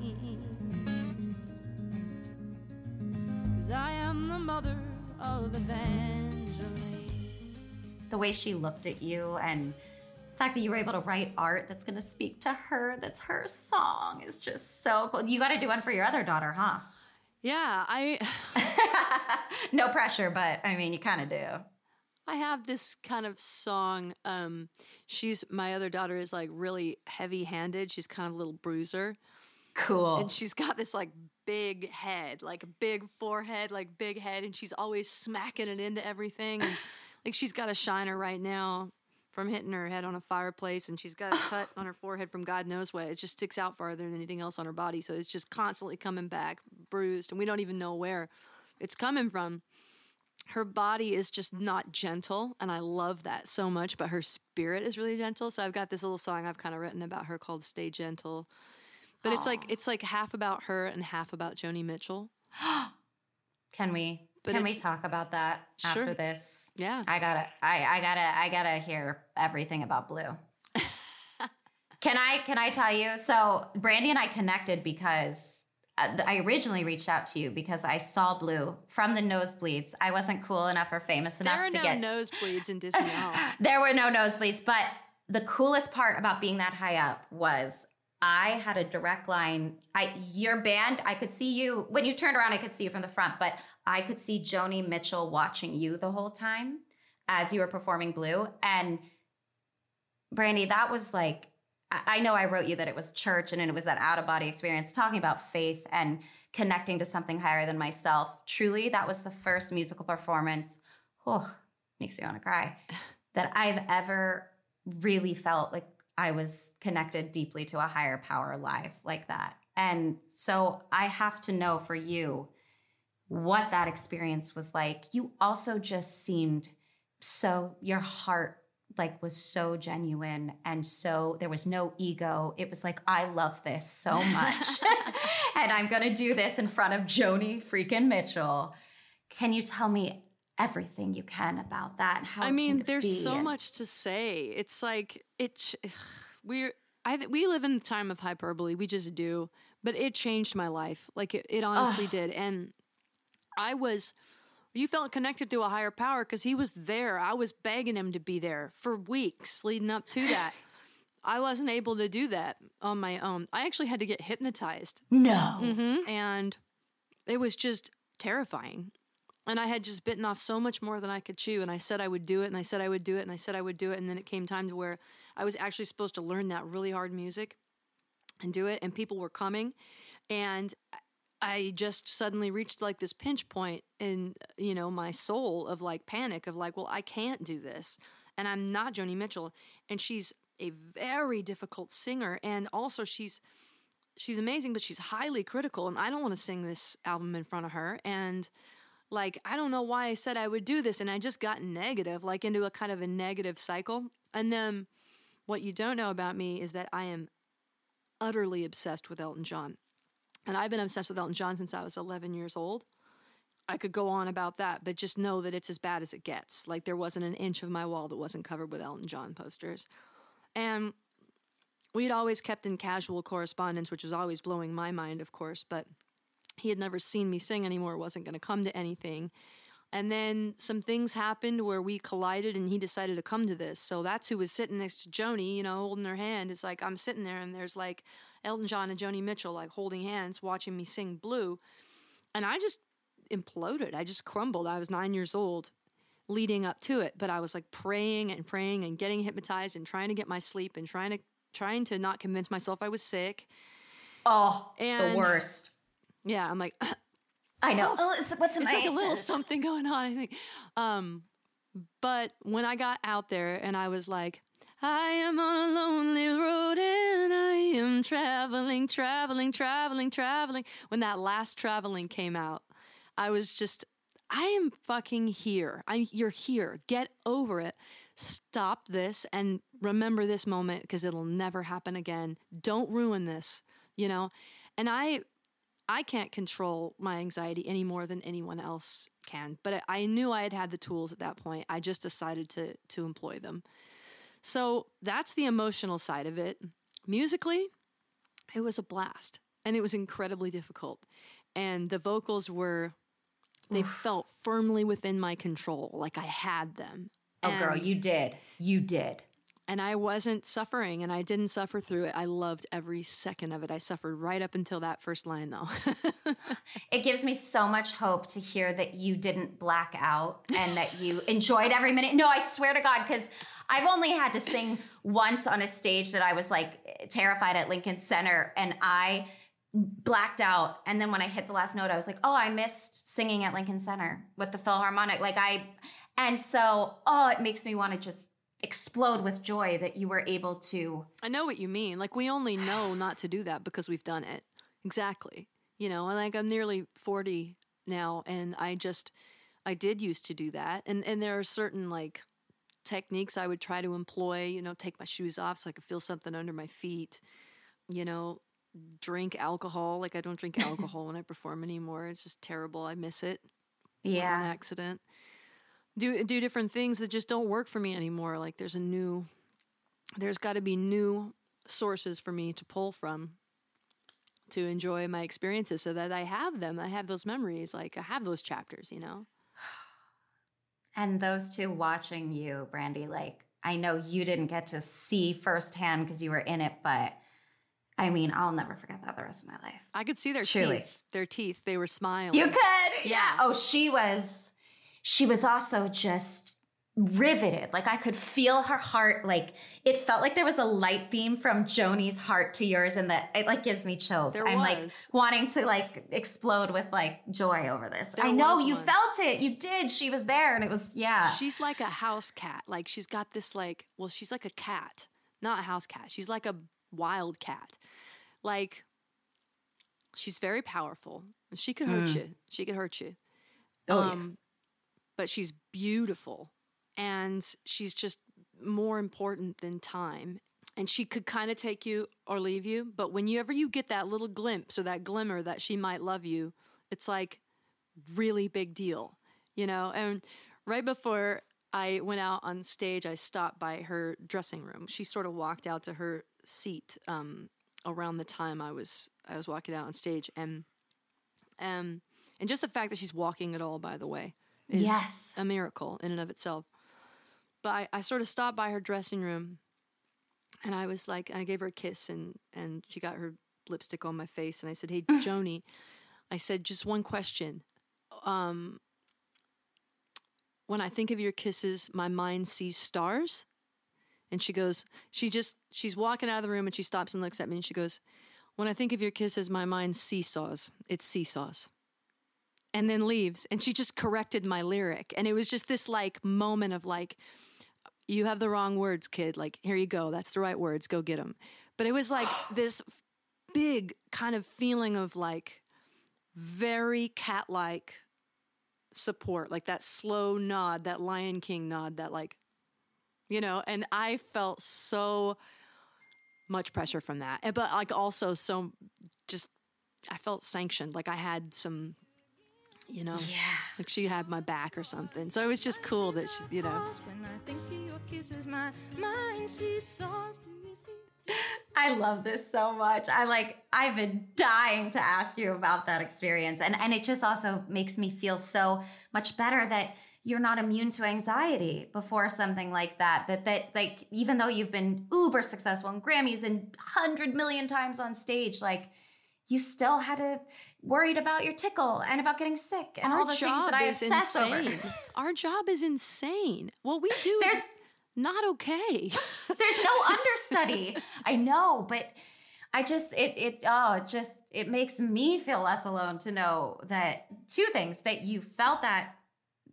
Cause I am the mother of Evangeline. the way she looked at you and the fact that you were able to write art that's going to speak to her that's her song is just so cool you got to do one for your other daughter huh Yeah, I no pressure but i mean you kind of do I have this kind of song. Um, she's my other daughter is like really heavy handed. She's kind of a little bruiser. cool And she's got this like big head, like a big forehead, like big head, and she's always smacking it into everything. And like she's got a shiner right now from hitting her head on a fireplace, and she's got a cut on her forehead from God knows what. It just sticks out farther than anything else on her body, so it's just constantly coming back, bruised, and we don't even know where it's coming from. Her body is just not gentle, and I love that so much. But her spirit is really gentle. So I've got this little song I've kind of written about her called "Stay Gentle." But it's like it's like half about her and half about Joni Mitchell. can we But can we talk about that after this Yeah. i gotta I, I gotta i gotta hear everything about blue can i can i tell you so brandi and i connected because uh, I originally reached out to you because I saw Blue from the nosebleeds. I wasn't cool enough or famous enough There are to no get nosebleeds in Disney Hall. there were no nosebleeds, but the coolest part about being that high up was I had a direct line. I your band, I could see you when you turned around, I could see you from the front, but I could see Joni Mitchell watching you the whole time as you were performing Blue. And Brandi, that was like I know I wrote you that it was church and it was that out of body experience, talking about faith and connecting to something higher than myself. Truly, that was the first musical performance. Oh, makes me want to cry. That I've ever really felt like I was connected deeply to a higher power live like that. And so I have to know for you what that experience was like. You also just seemed so, your heart like was so genuine and so there was no ego. It was like, I love this so much. and I'm going to do this in front of Joni freaking Mitchell. Can you tell me everything you can about that? How I mean, there's be so much to say. It's like it. ch- We're I we live in the time of hyperbole. We just do. But it changed my life. Like it, it honestly Ugh. did. And I was. You felt connected to a higher power because he was there. I was begging him to be there for weeks leading up to that. I wasn't able to do that on my own. I actually had to get hypnotized. No. hmm And it was just terrifying. And I had just bitten off so much more than I could chew. And I said I would do it, and I said I would do it, and I said I would do it. And then it came time to where I was actually supposed to learn that really hard music and do it. And people were coming. And I just suddenly reached like this pinch point in, you know, my soul of like panic of like, well, I can't do this. And I'm not Joni Mitchell. And she's a very difficult singer. And also she's she's amazing, but she's highly critical. And I don't want to sing this album in front of her. And like I don't know why I said I would do this and I just got negative, like into a kind of a negative cycle. And then what you don't know about me is that I am utterly obsessed with Elton John. And I've been obsessed with Elton John since I was 11 years old. I could go on about that, but just know that it's as bad as it gets. Like there wasn't an inch of my wall that wasn't covered with Elton John posters. And we'd always kept in casual correspondence, which was always blowing my mind, of course, but he had never seen me sing anymore, wasn't going to come to anything. And then some things happened where we collided and he decided to come to this. So that's who was sitting next to Joni, you know, holding her hand. It's like I'm sitting there and there's like Elton John and Joni Mitchell like holding hands, watching me sing Blue. And I just imploded. I just crumbled. I was nine years old leading up to it, but I was like praying and praying and getting hypnotized and trying to get my sleep and trying to trying to not convince myself I was sick. Oh, And- the worst. Yeah, I'm like I know. Oh, it's- what's it's like a little something going on, I think. Um, but when I got out there and I was like, I am on a lonely road and I am traveling, traveling, traveling, traveling. When that last traveling came out, I was just, I am fucking here. I'm, you're here. Get over it. Stop this and remember this moment because it'll never happen again. Don't ruin this, you know? And I, I can't control my anxiety any more than anyone else can. But I- knew I had had the tools at that point. I just decided to to employ them. So that's the emotional side of it. Musically, it was a blast, and it was incredibly difficult. And the vocals were they felt firmly within my control, like I had them. Oh, girl, you did. You did. and I wasn't suffering and I didn't suffer through it. I loved every second of it. I suffered right up until that first line though. It gives me so much hope to hear that you didn't black out and that you enjoyed every minute. No, I swear to God, because I've only had to sing once on a stage that I was like terrified at Lincoln Center and I blacked out. And then when I hit the last note, I was like, oh, I missed singing at Lincoln Center with the Philharmonic. Like I, and so, oh, it makes me want to just explode with joy that you were able to. I know what you mean. Like we only know not to do that because we've done it. Exactly. You know, and like I'm nearly 40 now and I just I did used to do that. And and there are certain like techniques I would try to employ, you know, take my shoes off so I could feel something under my feet. You know, drink alcohol. Like I don't drink alcohol when I perform anymore. It's just terrible. I miss it. What an Yeah. accident. Do do different things that just don't work for me anymore. Like there's a new there's got to be new sources for me to pull from to enjoy my experiences so that I have them. I have those memories. Like I have those chapters, you know? And those two watching you, Brandi, like I know you didn't get to see firsthand because you were in it, but I mean, I'll never forget that the rest of my life. I could see their Truly. teeth. Their teeth. They were smiling. You could, Yeah. Oh, she was, she was also just riveted. Like I could feel her heart. Like it felt like there was a light beam from Joni's heart to yours, and that it like gives me chills. There I'm was. like wanting to like explode with like joy over this. There I know you one. felt it. You did. She was there, and it was yeah. She's like a house cat. Like she's got this like well, she's like a cat, not a house cat. She's like a wild cat. Like she's very powerful. She could hurt Mm. you. She could hurt you. Oh, yeah. but she's beautiful and she's just more important than time. And she could kind of take you or leave you, but whenever you get that little glimpse or that glimmer that she might love you, it's like really big deal, you know? And right before I went out on stage, I stopped by her dressing room. She sort of walked out to her seat um, around the time I was I was walking out on stage, and um, and just the fact that she's walking at all, by the way, is Yes. a miracle in and of itself. But I, I sort of stopped by her dressing room, and I was like, I gave her a kiss, and and she got her lipstick on my face, and I said, "Hey, Joni," I said, "Just one question." Um, when I think of your kisses, my mind sees stars. And she goes, she just, she's walking out of the room and she stops and looks at me and she goes, When I think of your kisses, my mind seesaws. It seesaws. And then leaves. And she just corrected my lyric. And it was just this like moment of like, you have the wrong words, kid. Like, here you go. That's the right words. Go get them. But it was like this big kind of feeling of like very cat like support, like that slow nod, that Lion King nod, that like, you know, and I felt so much pressure from that. But like also so just I felt sanctioned. Like I had some you know, Yeah. like she had my back or something. So it was just cool that she, you know. I think of your kisses, my mind sees stars. I love this so much. I like I've been dying to ask you about that experience. And and it just also makes me feel so much better that you're not immune to anxiety before something like that. That that like even though you've been uber successful in Grammys and 100 million times on stage like you still had to worried about your tickle and about getting sick and all the things that I obsess insane. over. Our job is insane. What we do is not okay. There's no understudy. I know, but I just it it oh it just it makes me feel less alone to know that two things that you felt that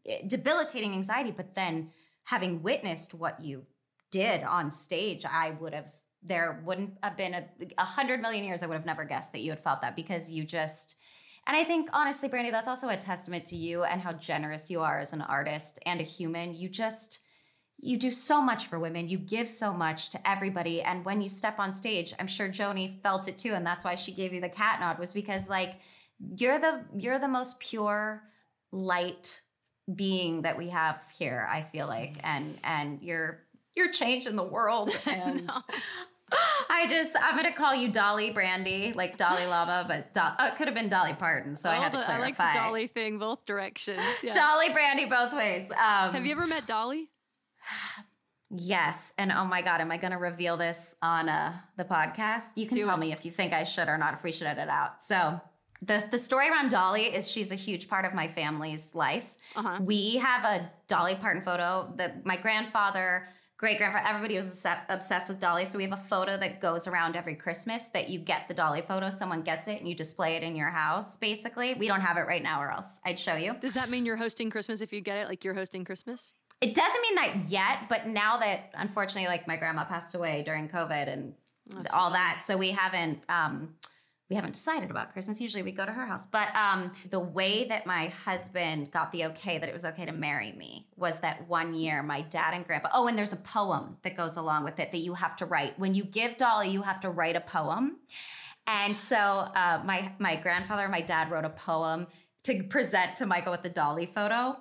eh, debilitating anxiety, but then having witnessed what you did on stage, I would have there wouldn't have been a, a hundred million years I would have never guessed that you had felt that because you just and I think honestly, Brandi, that's also a testament to you and how generous you are as an artist and a human. You just you do so much for women. You give so much to everybody. And when you step on stage, I'm sure Joni felt it too. And that's why she gave you the cat nod was because like you're the you're the most pure light being that we have here, I feel like. And and you're you're changing the world. And I just I'm gonna call you Dolly Brandi, like Dolly Lama, but Do- oh, it could have been Dolly Parton. So I All had to the- clarify. like the Dolly thing, both directions. Yeah. Dolly Brandi both ways. Um, Have you ever met Dolly? Yes. And oh my God, am I going to reveal this on uh, the podcast? You can Do tell it. me if you think I should or not, if we should edit out. So, the, the story around Dolly is she's a huge part of my family's life. Uh-huh. We have a Dolly Parton photo that my grandfather, great grandfather, everybody was obsessed with Dolly. So, we have a photo that goes around every Christmas that you get the Dolly photo, someone gets it, and you display it in your house, basically. We don't have it right now, or else I'd show you. Does that mean you're hosting Christmas if you get it? Like you're hosting Christmas? It doesn't mean that yet, but now that unfortunately, like my grandma passed away during COVID and all that, so we haven't um, we haven't decided about Christmas. Usually we go to her house, but um, the way that my husband got the okay that it was okay to marry me was that one year my dad and grandpa. Oh, and there's a poem that goes along with it that you have to write when you give Dolly. You have to write a poem, and so uh, my my grandfather and my dad wrote a poem to present to Michael with the Dolly photo.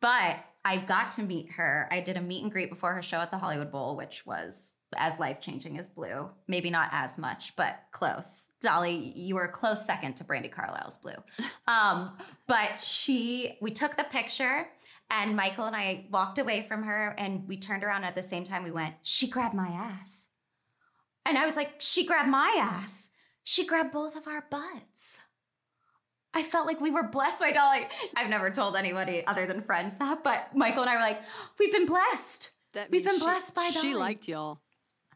But I got to meet her. I did a meet and greet before her show at the Hollywood Bowl, which was as life changing as Blue. Maybe not as much, but close. Dolly, you were a close second to Brandi Carlile's Blue. Um, but she, we took the picture, and Michael and I walked away from her, and we turned around at the same time. We went, she grabbed my ass. And I was like, she grabbed my ass. She grabbed both of our butts. I felt like we were blessed by Dolly. I've never told anybody other than friends that, but Michael and I were like, we've been blessed. That We've been blessed by She Dolly. liked y'all.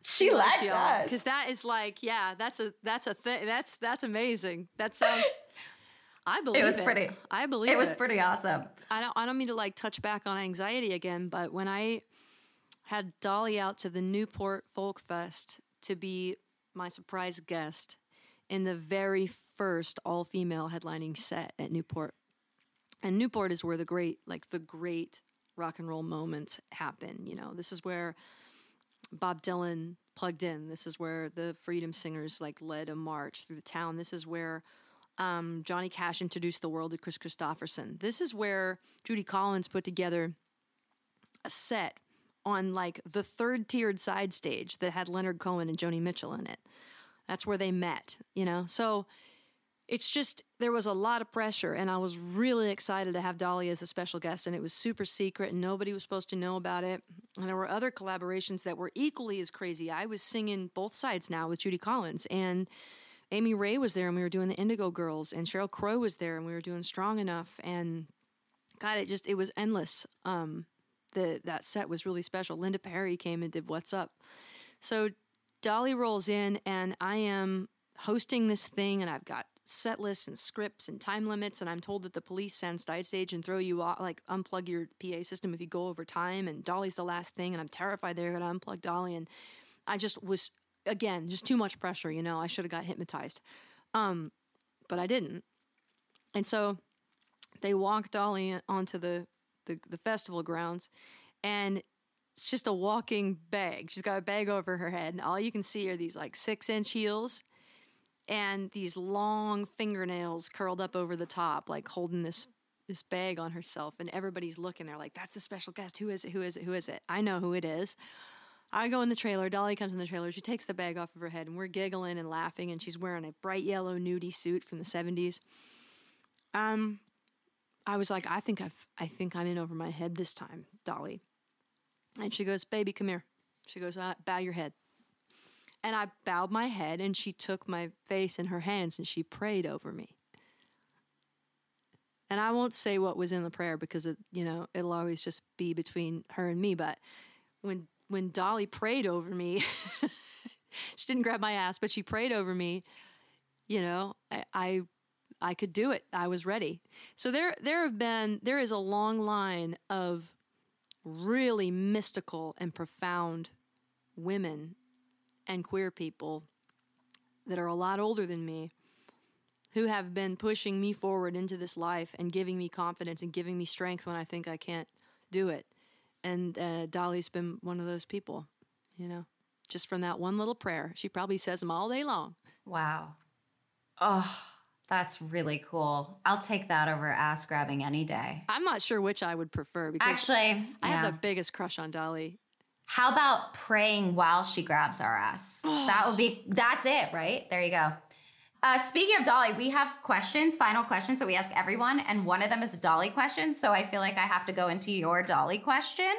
She liked y'all us. because that is like, yeah, that's a that's a thing. That's that's amazing. That sounds. I believe it was pretty- I believe It was pretty awesome. I don't I don't mean to like touch back on anxiety again, but when I had Dolly out to the Newport Folk Fest to be my surprise guest in the very first all female headlining set at Newport. And Newport is where the great like the great rock and roll moments happen, you know. This is where Bob Dylan plugged in. This is where the Freedom Singers like led a march through the town. This is where um, Johnny Cash introduced the world to Kris Kristofferson. This is where Judy Collins put together a set on like the third tiered side stage that had Leonard Cohen and Joni Mitchell in it. That's where they met, you know? So it's just, there was a lot of pressure, and I was really excited to have Dolly as a special guest, and it was super secret, and nobody was supposed to know about it. And there were other collaborations that were equally as crazy. I was singing both sides now with Judy Collins, and Amy Ray was there, and we were doing the Indigo Girls, and Sheryl Crow was there, and we were doing Strong Enough, and God, it just, it was endless. Um, the, that set was really special. Linda Perry came and did What's Up. So Dolly rolls in, and I am hosting this thing, and I've got set lists and scripts and time limits, and I'm told that the police send stage and throw you off, like unplug your PA system if you go over time, and Dolly's the last thing, and I'm terrified they're gonna unplug Dolly, and I just was again just too much pressure, you know. I should have got hypnotized, um, but I didn't, and so they walk Dolly onto the, the, the festival grounds and it's just a walking bag. She's got a bag over her head, and all you can see are these like six inch heels and these long fingernails curled up over the top, like holding this this bag on herself. And everybody's looking. They're like, "That's the special guest. Who is it? Who is it? Who is it?" I know who it is. I go in the trailer. Dolly comes in the trailer. She takes the bag off of her head, and we're giggling and laughing. And she's wearing a bright yellow nudie suit from the '70s. Um, I was like, I think I've, I think I'm in over my head this time, Dolly. And she goes, Baby, come here. She goes, uh, Bow your head. And I bowed my head, and she took my face in her hands and she prayed over me. And I won't say what was in the prayer because it, you know, it'll always just be between her and me. But when when Dolly prayed over me, she didn't grab my ass, but she prayed over me. You know, I, I I could do it. I was ready. So there there have been there is a long line of really mystical and profound women and queer people that are a lot older than me who have been pushing me forward into this life and giving me confidence and giving me strength when I think I can't do it. And uh, Dolly's been one of those people, you know, just from that one little prayer. She probably says them all day long. Wow. Oh, that's really cool. I'll take that over ass grabbing any day. I'm not sure which I would prefer because Actually, I have the biggest crush on Dolly. How about praying while she grabs our ass? that would be, that's it, right? There you go. Uh, speaking of Dolly, we have questions, final questions that we ask everyone, and one of them is a Dolly question. So I feel like I have to go into your Dolly question,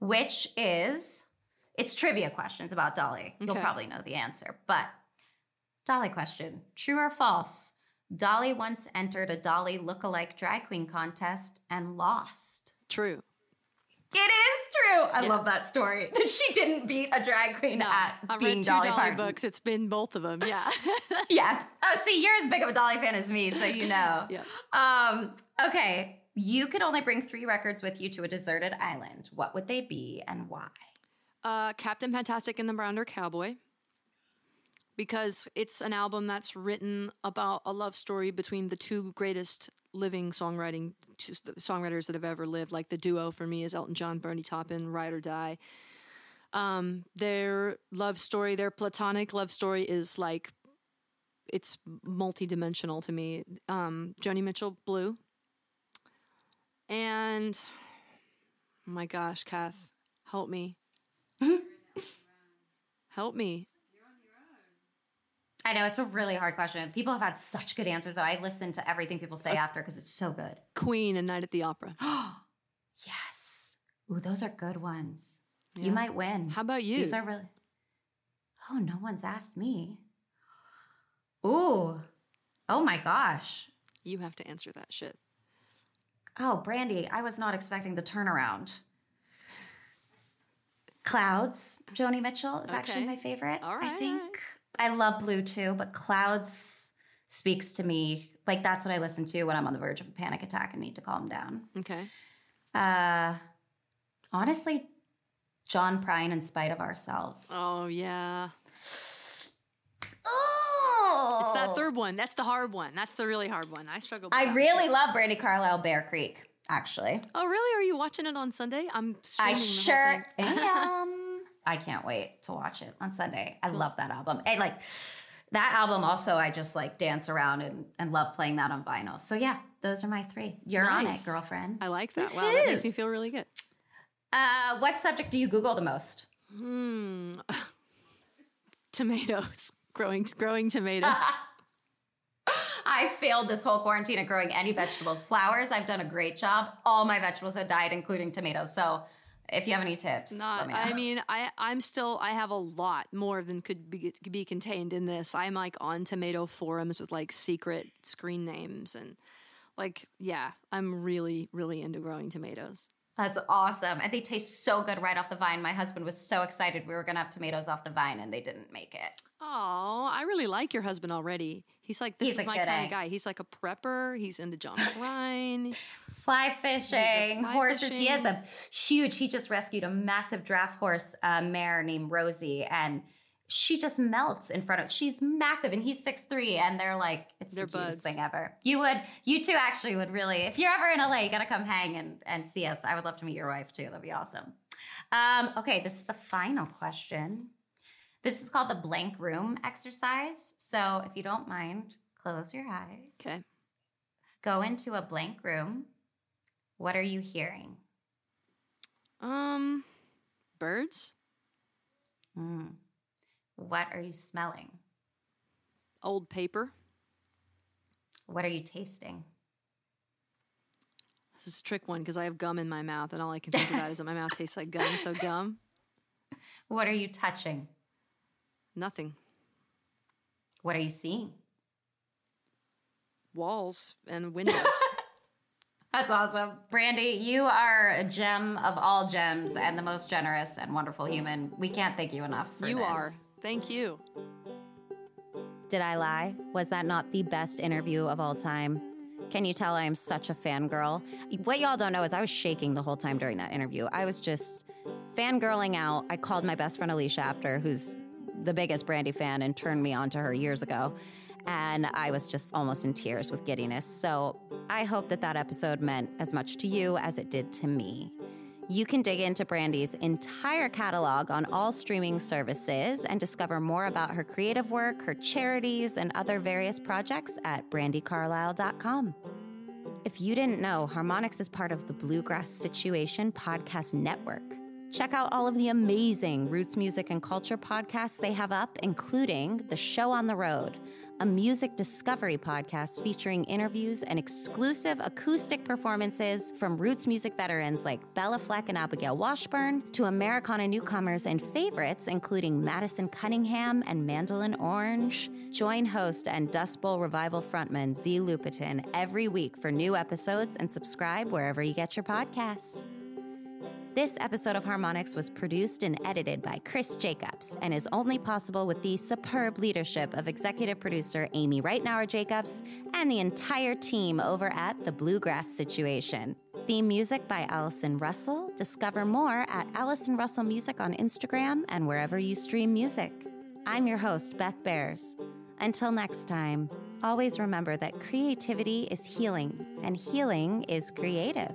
which is it's trivia questions about Dolly. You'll Okay. probably know the answer, but Dolly question true or false? Dolly once entered a Dolly look-alike drag queen contest and lost. True. It is true. I love that story that she didn't beat a drag queen at I've being read two Dolly, Dolly, Parton. books. It's been both of them. Yeah. yeah. Oh, see, you're as big of a Dolly fan as me, so you know. Yeah. Um, okay. You could only bring three records with you to a deserted island. What would they be and why? uh, Captain Fantastic and the Brown Cowboy. Because it's an album that's written about a love story between the two greatest living songwriting songwriters that have ever lived. Like the duo for me is Elton John, Bernie Taupin, Ride or Die. Um, their love story, their platonic love story, is like it's multi-dimensional to me. Um, Joni Mitchell, Blue, and oh my gosh, Kath, help me, help me. I know it's a really hard question. People have had such good answers, though. I listen to everything people say after because it's so good. Queen and Night at the Opera. Yes. Ooh, those are good ones. Yeah. You might win. How about you? These are really. Oh, no one's asked me. Ooh. Oh my gosh. You have to answer that shit. Oh, Brandi, I was not expecting the turnaround. Clouds, Joni Mitchell is actually my favorite. All right, I think right. I love Blue too, but Clouds speaks to me. Like that's what I listen to when I'm on the verge of a panic attack and need to calm down. Okay. Uh, honestly, John Prine, in spite of ourselves. Oh yeah. Oh, It's that third one. That's the hard one. That's the really hard one. I struggle. With I really love Brandi Carlile, Bear Creek. Actually, Oh really? Are you watching it on Sunday? I'm. I streaming the whole sure am. I can't wait to watch it on Sunday. I love that album. And like that album also I just like dance around and, and love playing that on vinyl. So yeah, those are my three. You're on it, girlfriend. I like that. Wow, that makes me feel really good. Uh, what subject do you Google the most? Hmm. tomatoes. Growing growing tomatoes. I failed this whole quarantine at growing any vegetables. Flowers, I've done a great job. All my vegetables have died, including tomatoes. So if you have any tips, Not. me. I mean, I I'm still. I have a lot more than could be be contained in this. I'm like on tomato forums with like secret screen names and like yeah. I'm really really into growing tomatoes. That's awesome. And they taste so good right off the vine. My husband was so excited we were going to have tomatoes off the vine and they didn't make it. Oh, I really like your husband already. He's like this He's is my kind egg. of guy. He's like a prepper. He's into John Prine. Fly fishing, fly horses. He has a huge, he just rescued a massive draft horse uh, mare named Rosie. And she just melts in front of she's massive and he's 6'3 and they're like it's They're the cutest thing ever. You would you two actually would really if you're ever in la you gotta come hang and, and see us. I would love to meet your wife too. That'd be awesome. Um, okay this is the final question. This is called the blank room exercise. So if you don't mind close your eyes. Okay. go into a blank room what are you hearing Um, birds, Mm. what are you smelling old paper. what are you tasting This is a trick one because I have gum in my mouth, and all I can think about is that my mouth tastes like gum. So gum, what are you touching nothing. what are you seeing Walls and windows. That's awesome. Brandi, you are a gem of all gems and the most generous and wonderful human. We can't thank you enough for you this. are. Thank you. Did I lie? Was that not the best interview of all time? Can you tell I am such a fangirl? What y'all don't know is I was shaking the whole time during that interview. I was just fangirling out. I called my best friend Alicia after, who's the biggest Brandi fan and turned me on to her years ago. And I was just almost in tears with giddiness. So I hope that that episode meant as much to you as it did to me. You can dig into Brandi's entire catalog on all streaming services and discover more about her creative work, her charities, and other various projects at brandicarlile.com. If you didn't know, Harmonix is part of the Bluegrass Situation Podcast Network. Check out all of the amazing roots music and culture podcasts they have up, including The Show on the Road, a music discovery podcast featuring interviews and exclusive acoustic performances from roots music veterans like Béla Fleck and Abigail Washburn to Americana newcomers and favorites, including Madison Cunningham and Mandolin Orange. Join host and Dust Bowl Revival frontman Z Lupetin every week for new episodes and subscribe wherever you get your podcasts. This episode of Harmonix was produced and edited by Chris Jacobs and is only possible with the superb leadership of executive producer Amy Reitnauer Jacobs and the entire team over at The Bluegrass Situation. Theme music by Allison Russell. Discover more at Allison Russell Music on Instagram and wherever you stream music. I'm your host, Beth Behrs. Until next time, always remember that creativity is healing and healing is creative.